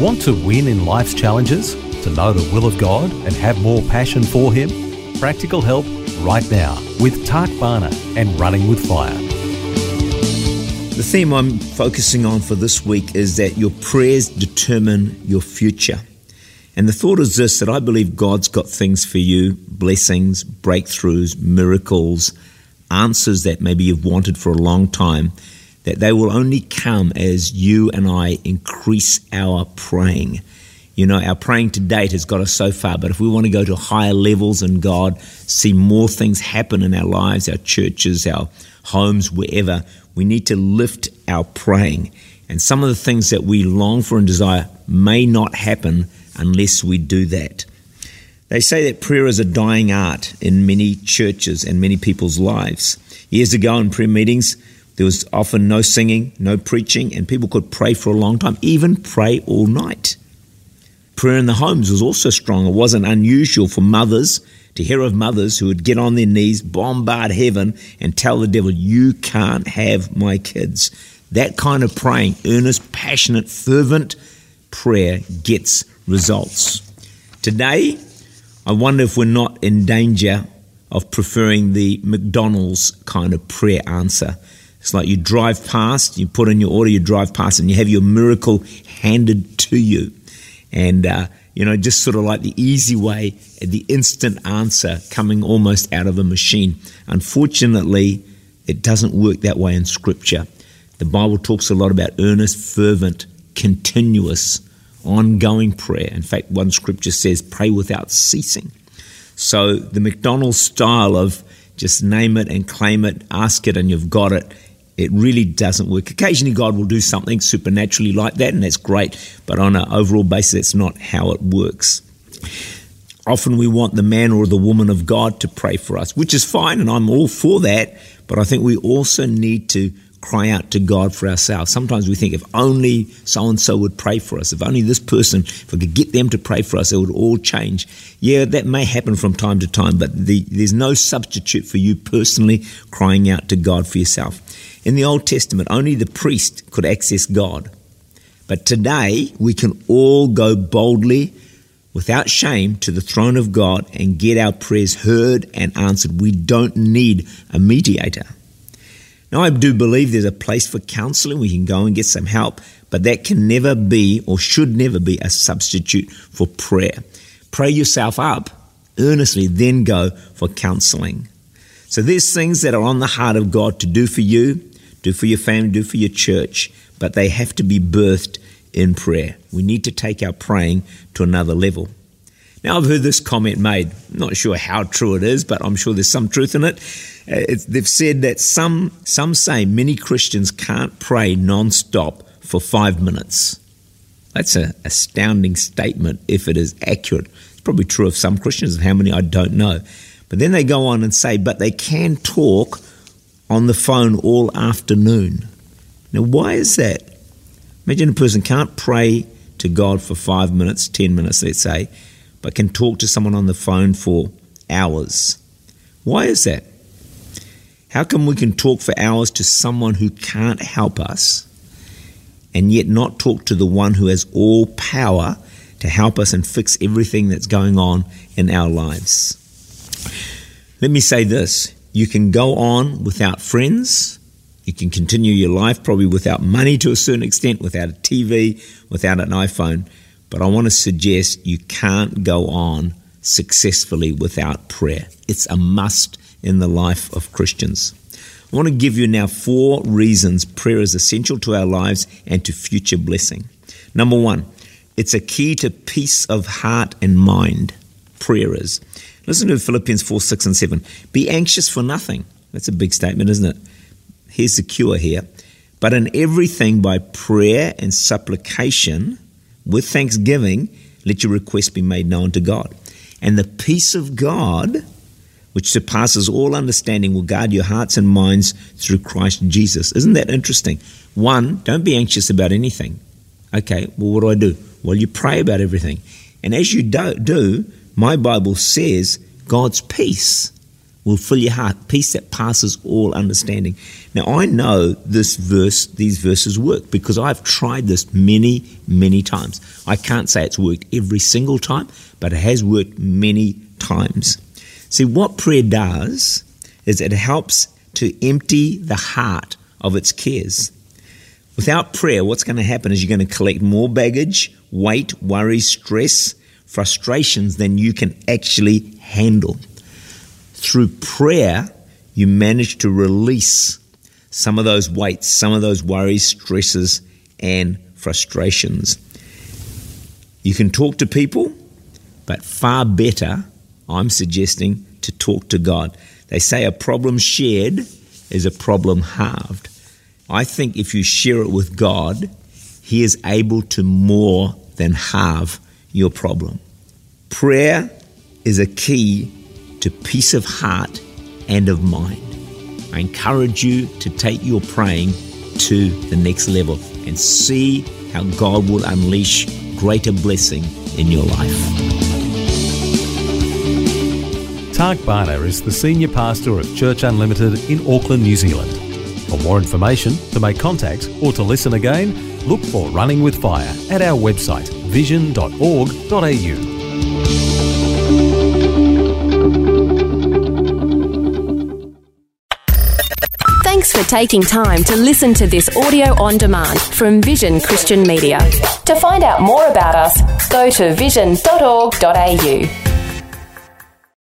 Want to win in life's challenges? To know the will of God and have more passion for Him? Practical help right now with Tak Bhana and Running with Fire. The theme I'm focusing on for this week is that your prayers determine your future. And the thought is this that I believe God's got things for you blessings, breakthroughs, miracles, answers that maybe you've wanted for a long time that they will only come as you and I increase our praying. You know, our praying to date has got us so far, but if we want to go to higher levels in God, see more things happen in our lives, our churches, our homes, wherever, we need to lift our praying. And some of the things that we long for and desire may not happen unless we do that. They say that prayer is a dying art in many churches and many people's lives. Years ago in prayer meetings, there was often no singing, no preaching, and people could pray for a long time, even pray all night. Prayer in the homes was also strong. It wasn't unusual for mothers to hear of mothers who would get on their knees, bombard heaven, and tell the devil, You can't have my kids. That kind of praying, earnest, passionate, fervent prayer gets results. Today, I wonder if we're not in danger of preferring the McDonald's kind of prayer answer it's like you drive past, you put in your order, you drive past, and you have your miracle handed to you. And, uh, you know, just sort of like the easy way, the instant answer coming almost out of a machine. Unfortunately, it doesn't work that way in Scripture. The Bible talks a lot about earnest, fervent, continuous, ongoing prayer. In fact, one scripture says, pray without ceasing. So the McDonald's style of just name it and claim it, ask it, and you've got it it really doesn't work. Occasionally, God will do something supernaturally like that, and that's great, but on an overall basis, that's not how it works. Often we want the man or the woman of God to pray for us, which is fine, and I'm all for that, but I think we also need to cry out to God for ourselves. Sometimes we think if only so and so would pray for us, if only this person, if we could get them to pray for us, it would all change. Yeah, that may happen from time to time, but the, there's no substitute for you personally crying out to God for yourself. In the Old Testament, only the priest could access God. But today, we can all go boldly, without shame, to the throne of God and get our prayers heard and answered. We don't need a mediator. Now, I do believe there's a place for counseling. We can go and get some help, but that can never be or should never be a substitute for prayer. Pray yourself up earnestly, then go for counseling. So there's things that are on the heart of God to do for you do for your family, do for your church, but they have to be birthed in prayer. We need to take our praying to another level. Now, I've heard this comment made. I'm not sure how true it is, but I'm sure there's some truth in it. Uh, they've said that some, some say many Christians can't pray non-stop for five minutes. That's an astounding statement if it is accurate. It's probably true of some Christians, and how many I don't know. But then they go on and say, but they can talk on the phone all afternoon. Now, why is that? Imagine a person can't pray to God for five minutes, 10 minutes, let's say, but can talk to someone on the phone for hours. Why is that? How come we can talk for hours to someone who can't help us and yet not talk to the one who has all power to help us and fix everything that's going on in our lives? Let me say this you can go on without friends. You can continue your life probably without money to a certain extent, without a TV, without an iPhone. But I want to suggest you can't go on successfully without prayer. It's a must in the life of Christians. I want to give you now four reasons prayer is essential to our lives and to future blessing. Number one, it's a key to peace of heart and mind. Prayer is. Listen to Philippians 4 6 and 7. Be anxious for nothing. That's a big statement, isn't it? Here's the cure here. But in everything by prayer and supplication with thanksgiving, let your request be made known to God. And the peace of God, which surpasses all understanding, will guard your hearts and minds through Christ Jesus. Isn't that interesting? One, don't be anxious about anything. Okay, well, what do I do? Well, you pray about everything. And as you do, do my Bible says God's peace will fill your heart, peace that passes all understanding. Now, I know this verse, these verses work because I've tried this many, many times. I can't say it's worked every single time, but it has worked many times. See, what prayer does is it helps to empty the heart of its cares. Without prayer, what's going to happen is you're going to collect more baggage, weight, worry, stress, frustrations than you can actually handle. Through prayer, you manage to release some of those weights, some of those worries, stresses, and frustrations. You can talk to people, but far better, I'm suggesting, to talk to God. They say a problem shared is a problem halved. I think if you share it with God, He is able to more than halve your problem. Prayer is a key to peace of heart and of mind. I encourage you to take your praying to the next level and see how God will unleash greater blessing in your life. Tak Bhana is the Senior Pastor of Church Unlimited in Auckland, New Zealand. For more information, to make contact, or to listen again, look for Running with Fire at our website vision.org.au. Thanks for taking time to listen to this audio on demand from Vision Christian Media. To find out more about us, go to vision.org.au.